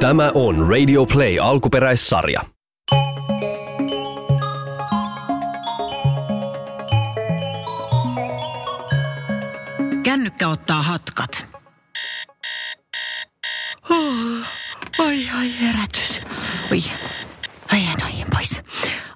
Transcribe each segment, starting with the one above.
Tämä on Radio Play alkuperäissarja. Kännykkä ottaa hatkat. Oh, ai, ai, herätys. Oi, ai, noin pois.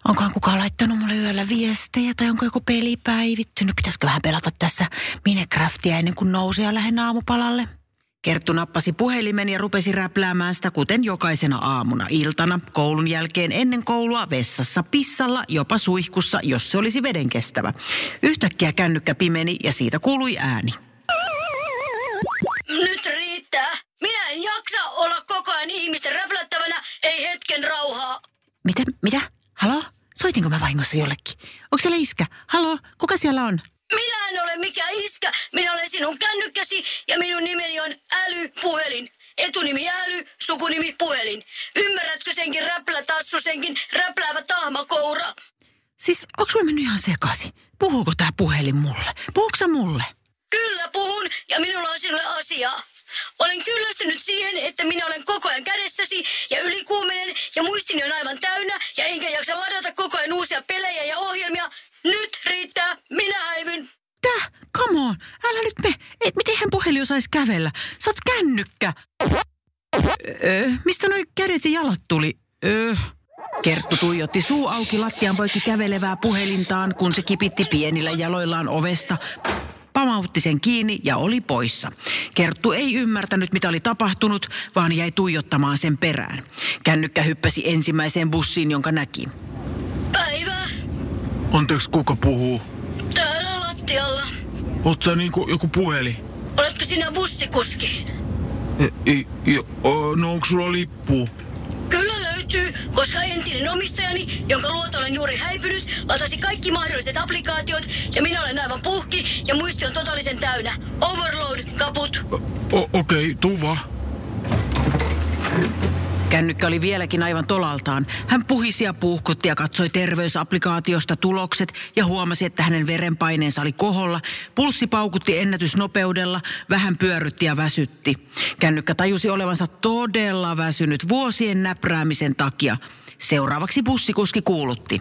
Onkohan kukaan laittanut mulle yöllä viestejä tai onko joku peli päivittynyt? Pitäisikö vähän pelata tässä Minecraftia ennen kuin nousee ja lähden aamupalalle? Kerttu nappasi puhelimen ja rupesi räpläämään sitä kuten jokaisena aamuna iltana, koulun jälkeen ennen koulua, vessassa, pissalla, jopa suihkussa, jos se olisi vedenkestävä. Yhtäkkiä kännykkä pimeni ja siitä kuului ääni. Nyt riittää. Minä en jaksa olla koko ajan ihmisten räplättävänä, ei hetken rauhaa. Mitä? Mitä? Halo? Soitinko mä vahingossa jollekin? Onko siellä iskä? Halo? Kuka siellä on? Minä en ole mikään iskä. Minä olen sinun kännykkäsi ja minun nimeni on Älypuhelin. Etunimi Äly, sukunimi Puhelin. Ymmärrätkö senkin räplätassu, senkin räpläävä tahmakoura? Siis onko mä mennyt ihan sekaisin? Puhuuko tää puhelin mulle? Puhuuko mulle? Kyllä puhun ja minulla on sinulle asiaa. Olen kyllästynyt siihen, että minä olen koko ajan kädessäsi ja ylikuumenen ja muistini on aivan täynnä ja enkä jaksa ladata koko ajan uusia pelejä ja ohjelmia. Nyt riittää, minä häivyn. Tää? Come on, älä nyt me. Et, osaisi kävellä? Sä oot kännykkä. Öö, mistä noi kädet ja jalat tuli? Öö. Kerttu tuijotti suu auki lattian poikki kävelevää puhelintaan, kun se kipitti pienillä jaloillaan ovesta, pamautti sen kiinni ja oli poissa. Kerttu ei ymmärtänyt, mitä oli tapahtunut, vaan jäi tuijottamaan sen perään. Kännykkä hyppäsi ensimmäiseen bussiin, jonka näki. Päivää. Anteeksi, kuka puhuu? Täällä lattialla. Oot sä niinku joku puhelin? Oletko sinä bussikuski? E, ei, jo, no onko sulla lippu? Kyllä löytyy, koska entinen omistajani, jonka luota olen juuri häipynyt, latasi kaikki mahdolliset applikaatiot ja minä olen aivan puhki ja muisti on totaalisen täynnä. Overload, kaput. Okei, tuu vaan. Kännykkä oli vieläkin aivan tolaltaan. Hän puhisi ja puhkutti ja katsoi terveysapplikaatiosta tulokset ja huomasi, että hänen verenpaineensa oli koholla. Pulssi paukutti ennätysnopeudella, vähän pyörrytti ja väsytti. Kännykkä tajusi olevansa todella väsynyt vuosien näpräämisen takia. Seuraavaksi bussikuski kuulutti.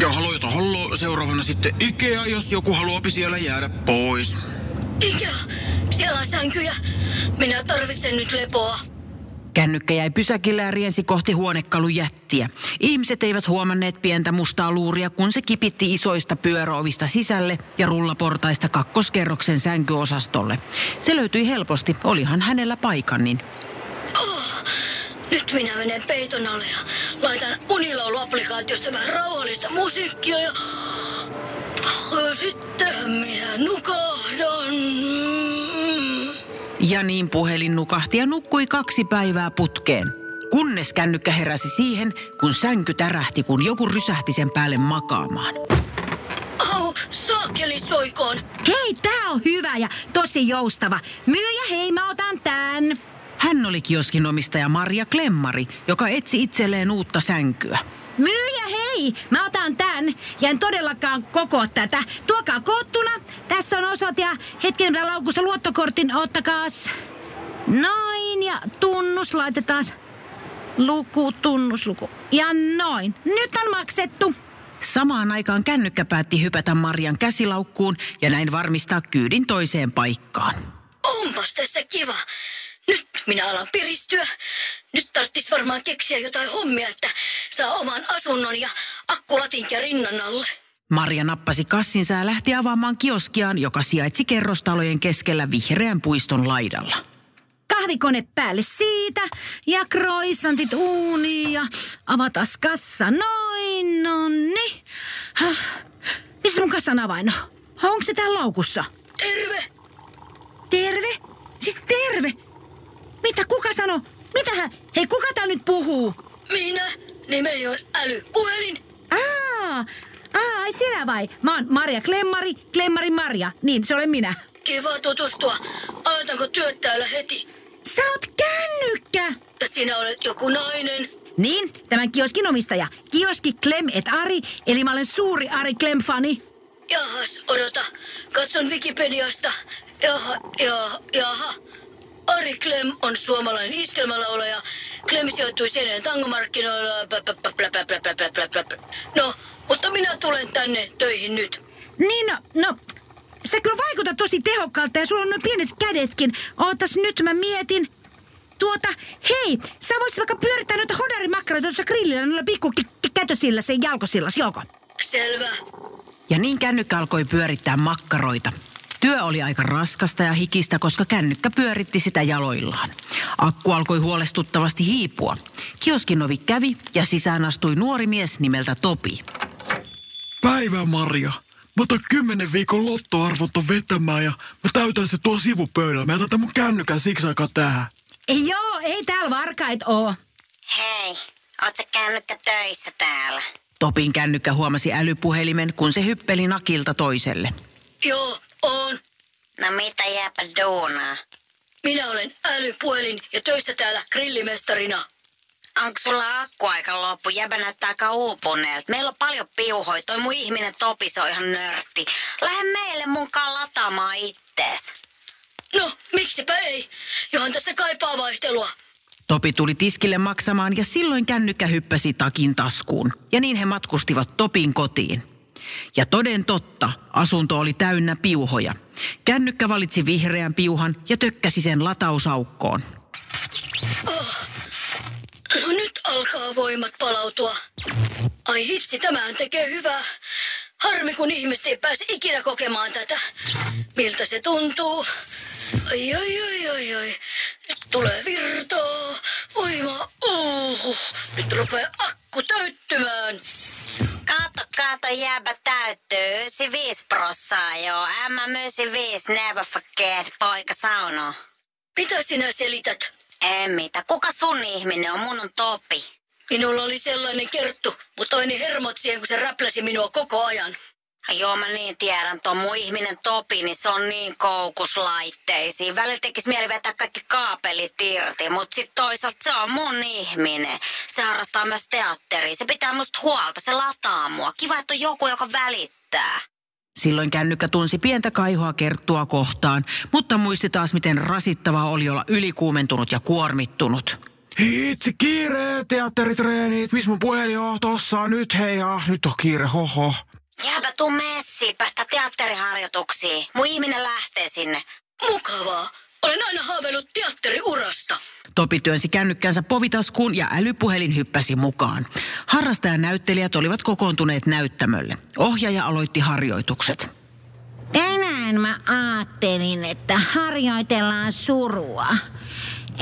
Ja haloita hallo, seuraavana sitten Ikea, jos joku haluaa siellä jäädä pois. Ikä, siellä on sänkyjä. Minä tarvitsen nyt lepoa. Kännykkä jäi pysäkille ja riensi kohti huonekalujättiä. Ihmiset eivät huomanneet pientä mustaa luuria, kun se kipitti isoista pyöräovista sisälle ja rullaportaista kakkoskerroksen sänkyosastolle. Se löytyi helposti, olihan hänellä paikannin. Oh, nyt minä menen peiton alle ja laitan unilauluapplikaatiosta vähän rauhallista musiikkia ja... ja sitten minä nukahdan. Ja niin puhelin nukahti ja nukkui kaksi päivää putkeen. Kunnes kännykkä heräsi siihen, kun sänky tärähti, kun joku rysähti sen päälle makaamaan. Au, saakeli soikoon. Hei, tää on hyvä ja tosi joustava. Myyjä, hei, mä otan tän. Hän oli kioskin omistaja Maria Klemmari, joka etsi itselleen uutta sänkyä. Myyjä, hei, mä otan tän. Ja en todellakaan koko tätä. Tuokaa koottuna. Tässä on osoite ja hetken mä laukussa luottokortin. Ottakaas. Noin ja tunnus laitetaan. Luku, tunnusluku. Ja noin. Nyt on maksettu. Samaan aikaan kännykkä päätti hypätä Marian käsilaukkuun ja näin varmistaa kyydin toiseen paikkaan. Onpas tässä kiva. Nyt minä alan piristyä. Nyt tarttis varmaan keksiä jotain hommia, että saa oman asunnon ja akkulatinkia rinnan alle. Maria nappasi kassinsa ja lähti avaamaan kioskiaan, joka sijaitsi kerrostalojen keskellä vihreän puiston laidalla. Kahvikone päälle siitä ja kroisantit uuniin ja avatas kassa. Noin, nonni. Häh. Missä mun kassan avain on? Onko se täällä laukussa? Terve! Terve? Siis terve? Mitä kuka sano? Mitähän? Hei, kuka tää nyt puhuu? Minä, nimeni on Älypuhelin. Aa, aa, ai sinä vai? Mä oon Maria Klemmari, Klemmari Maria. Niin, se olen minä. Kiva tutustua. Aloitanko työt täällä heti? Sä oot kännykkä! Ja sinä olet joku nainen. Niin, tämän kioskin omistaja. Kioski Klem et Ari, eli mä olen suuri Ari Klem-fani. Jahas, odota. Katson Wikipediasta. Jaha, jaha, jaha. Ari Klem on suomalainen iskelmälaulaja. Klem sijoittui Seinäjoen tangomarkkinoilla. No, mutta minä tulen tänne töihin nyt. Niin, no, no sä kyllä vaikutat tosi tehokkaalta ja sulla on noin pienet kädetkin. Ootas nyt mä mietin. Tuota, hei, sä voisit vaikka pyörittää noita hodarimakkaroita tuossa grillillä noilla pikku kätösillä sen jalkosillas, joko? Selvä. Ja niin kännykkä alkoi pyörittää makkaroita. Työ oli aika raskasta ja hikistä, koska kännykkä pyöritti sitä jaloillaan. Akku alkoi huolestuttavasti hiipua. Kioskin ovi kävi ja sisään astui nuori mies nimeltä Topi. Päivä Maria. Mä otan kymmenen viikon lottoarvonta vetämään ja mä täytän se tuo sivupöydällä. Mä jätän tän mun kännykän siksi aikaa tähän. Ei, joo, ei täällä varkait oo. Hei, oot sä kännykkä töissä täällä? Topin kännykkä huomasi älypuhelimen, kun se hyppeli nakilta toiselle. Joo, on. No mitä jääpä duunaa? Minä olen älypuhelin ja töissä täällä grillimestarina. Onko sulla akkuaika loppu? Jäbä näyttää aika uupuneelta. Meillä on paljon piuhoja. Toi mun ihminen Topi, se on ihan nörtti. Lähde meille munkaan lataamaan ittees. No, miksipä ei? Johan tässä kaipaa vaihtelua. Topi tuli tiskille maksamaan ja silloin kännykkä hyppäsi takin taskuun. Ja niin he matkustivat Topin kotiin. Ja toden totta, asunto oli täynnä piuhoja. Kännykkä valitsi vihreän piuhan ja tökkäsi sen latausaukkoon. No nyt alkaa voimat palautua. Ai hitsi, tämähän tekee hyvää. Harmi, kun ihmiset ei pääse ikinä kokemaan tätä. Miltä se tuntuu? Ai, ai, ai, ai, ai. Nyt tulee virtaa. Voima. Uh. Nyt rupeaa akku täyttymään. Kato, jäbä täyttyy. 95 prossaa joo. M95 never forget, poika sauno. Mitä sinä selität? En mitä. Kuka sun ihminen on? Mun on Topi. Minulla oli sellainen kerttu, mutta meni hermot siihen, kun se räpläsi minua koko ajan. Ai Joo, mä niin tiedän. Tuo mun ihminen Topi, niin se on niin koukuslaitteisiin. Välillä tekisi mieli vetää kaikki kaapelit irti, mutta sitten toisaalta se on mun ihminen. Se harrastaa myös teatteria. Se pitää musta huolta, se lataa mua. Kiva, että on joku, joka välittää. Silloin kännykkä tunsi pientä kaihoa kerttua kohtaan, mutta muisti taas, miten rasittavaa oli olla ylikuumentunut ja kuormittunut. Hitsi, kiire, teatteritreenit, missä mun puhelin on? Tossa on nyt, hei, ah, nyt on kiire, hoho. Jääpä tuu messiin, päästä teatteriharjoituksiin. Mun ihminen lähtee sinne. Mukavaa. Olen aina haaveillut teatteriurasta. Topi työnsi kännykkänsä povitaskuun ja älypuhelin hyppäsi mukaan. Harrastajanäyttelijät olivat kokoontuneet näyttämölle. Ohjaaja aloitti harjoitukset. Tänään mä ajattelin, että harjoitellaan surua.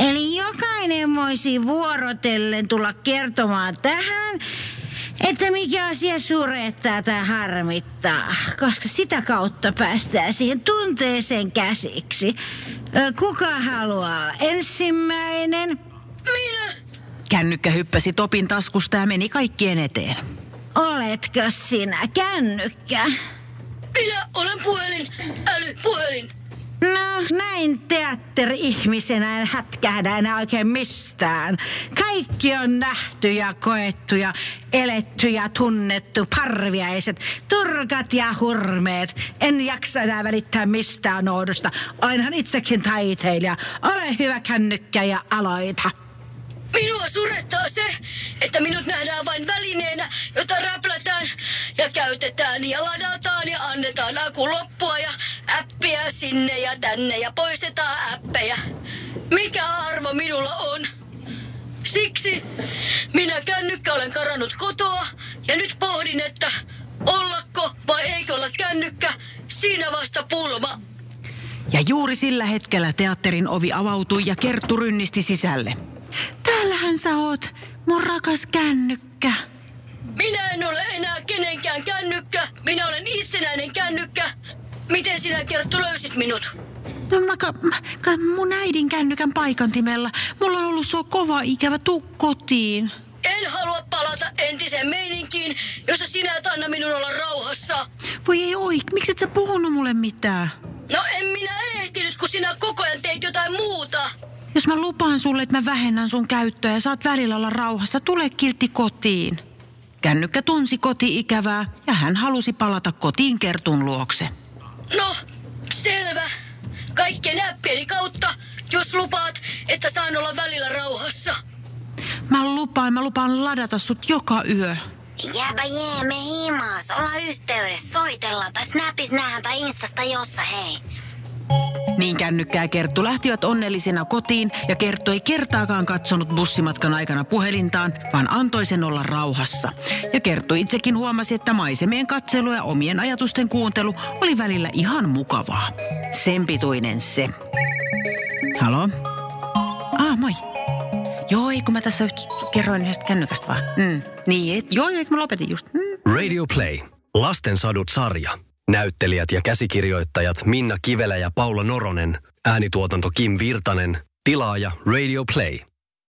Eli jokainen voisi vuorotellen tulla kertomaan tähän, että mikä asia surettaa tai harmittaa, koska sitä kautta päästään siihen tunteeseen käsiksi. Kuka haluaa ensimmäinen? Minä? Kännykkä hyppäsi Topin taskusta ja meni kaikkien eteen. Oletko sinä kännykkä? Minä olen puhelin, älypuhelin. Näin teatteri-ihmisenä en hätkähdä enää oikein mistään. Kaikki on nähty ja koettu ja eletty ja tunnettu parviaiset, turkat ja hurmeet. En jaksa enää välittää mistään oudosta. Olenhan itsekin taiteilija. Ole hyvä kännykkä ja aloita. Minua surettaa se, että minut nähdään vain välineenä, jota räplätään ja käytetään ja ladataan ja annetaan akun loppua ja äppiä sinne ja tänne ja poistetaan äppejä. Mikä arvo minulla on? Siksi minä kännykkä olen karannut kotoa ja nyt pohdin, että ollako vai eikö olla kännykkä, siinä vasta pulma. Ja juuri sillä hetkellä teatterin ovi avautui ja Kerttu rynnisti sisälle. Täällähän sä oot, mun rakas kännykkä. Minä en ole enää kenenkään kännykkä. Minä olen itsenäinen kännykkä. Miten sinä Kerttu löysit minut? No mä ka, mä, ka, mun äidin kännykän paikantimella. Mulla on ollut so kova ikävä, tuu kotiin. En halua palata entiseen meininkiin, jossa sinä et anna minun olla rauhassa. Voi ei oi, miksi et sä puhunut mulle mitään? No en minä ehtinyt, kun sinä koko ajan teit jotain muuta. Jos mä lupaan sulle, että mä vähennän sun käyttöä ja saat välillä olla rauhassa, tule kiltti kotiin. Kännykkä tunsi koti-ikävää ja hän halusi palata kotiin Kertun luokse. No, selvä. Kaikkien äppieni kautta, jos lupaat, että saan olla välillä rauhassa. lupaan, mä lupaan ladata sut joka yö. Jääpä jee, me himas. Ollaan yhteydessä, soitellaan tai snapis nähdään tai instasta jossa, hei. Niin kännykkää Kerttu lähtivät onnellisena kotiin ja Kerttu ei kertaakaan katsonut bussimatkan aikana puhelintaan, vaan antoi sen olla rauhassa. Ja Kerttu itsekin huomasi, että maisemien katselu ja omien ajatusten kuuntelu oli välillä ihan mukavaa. Sen pituinen se. Halo? Ah, moi. Joo, ei kun mä tässä kerroin yhdestä kännykästä vaan. Mm. Niin, et, joo, eikö mä lopetin just. Mm. Radio Play. Lasten sadut sarja. Näyttelijät ja käsikirjoittajat Minna Kivelä ja Paula Noronen. Äänituotanto Kim Virtanen. Tilaaja Radio Play.